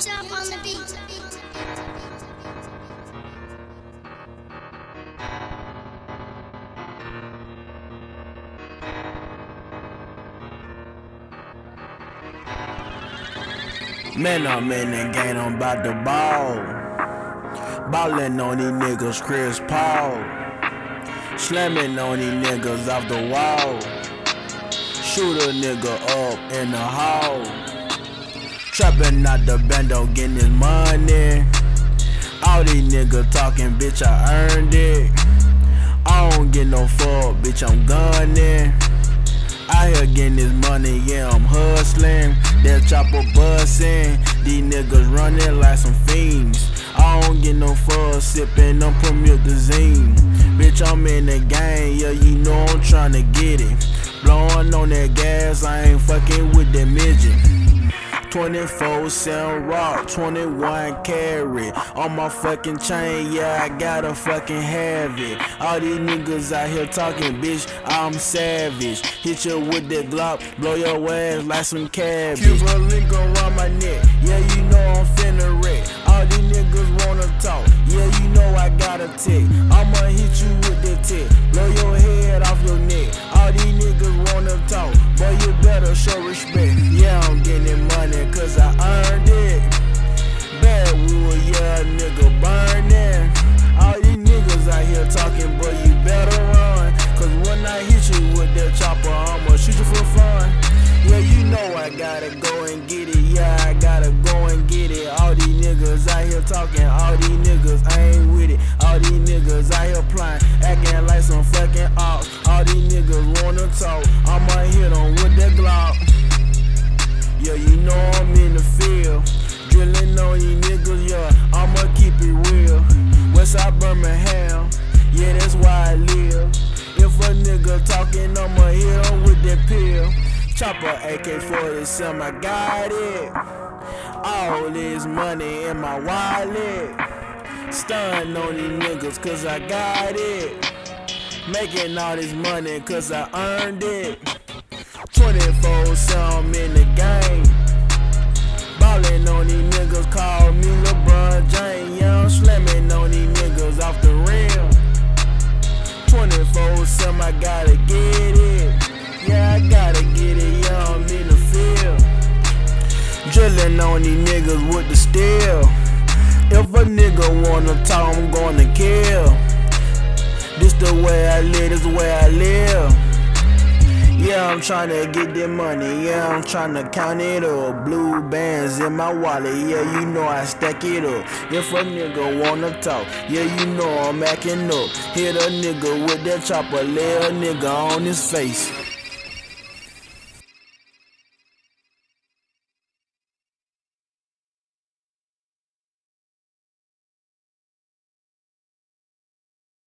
Chop on the beat. Man, I'm in the game, I'm about to ball. Ballin' on these niggas, Chris Paul. Slamming on these niggas off the wall. Shoot a nigga up in the hall. Trapping out the bando, getting his money. All these niggas talking, bitch, I earned it. I don't get no fuck, bitch, I'm gunning. Out here getting this money, yeah, I'm hustling. That chopper bustin', these niggas running like some fiends. I don't get no fuss, sippin' on promethazine. Bitch, I'm in the game, yeah, you know I'm tryna get it. Blowing on that gas, I ain't fucking with that midget. 24 7 rock, 21 carry. On my fucking chain, yeah, I gotta fucking have it. All these niggas out here talking, bitch, I'm savage. Hit you with that Glock, blow your ass like some cabbage. Cuba link around my neck, yeah, you know gotta go and get it. Yeah, I gotta go and get it. All these niggas out here talking, all these niggas I ain't with it. All these niggas out here playing, acting like some fucking ops. All these niggas wanna talk, I'ma hit 'em with that Glock. Yeah, you know I'm in the Chopper AK 47, I got it. All this money in my wallet. Stun on these niggas, cause I got it. Making all this money, cause I earned it. 24 some in the game. Ballin' on these niggas, call me LeBron James. Yeah, slamming on these niggas off the rim. 24 some, I gotta get it. Yeah, I gotta get it, Drillin' on these niggas with the steel. If a nigga wanna talk, I'm gonna kill. This the way I live, this the way I live. Yeah, I'm tryna get that money. Yeah, I'm tryna count it up. Blue bands in my wallet. Yeah, you know I stack it up. If a nigga wanna talk, yeah, you know I'm acting up. Hit a nigga with that chopper, lay a nigga on his face.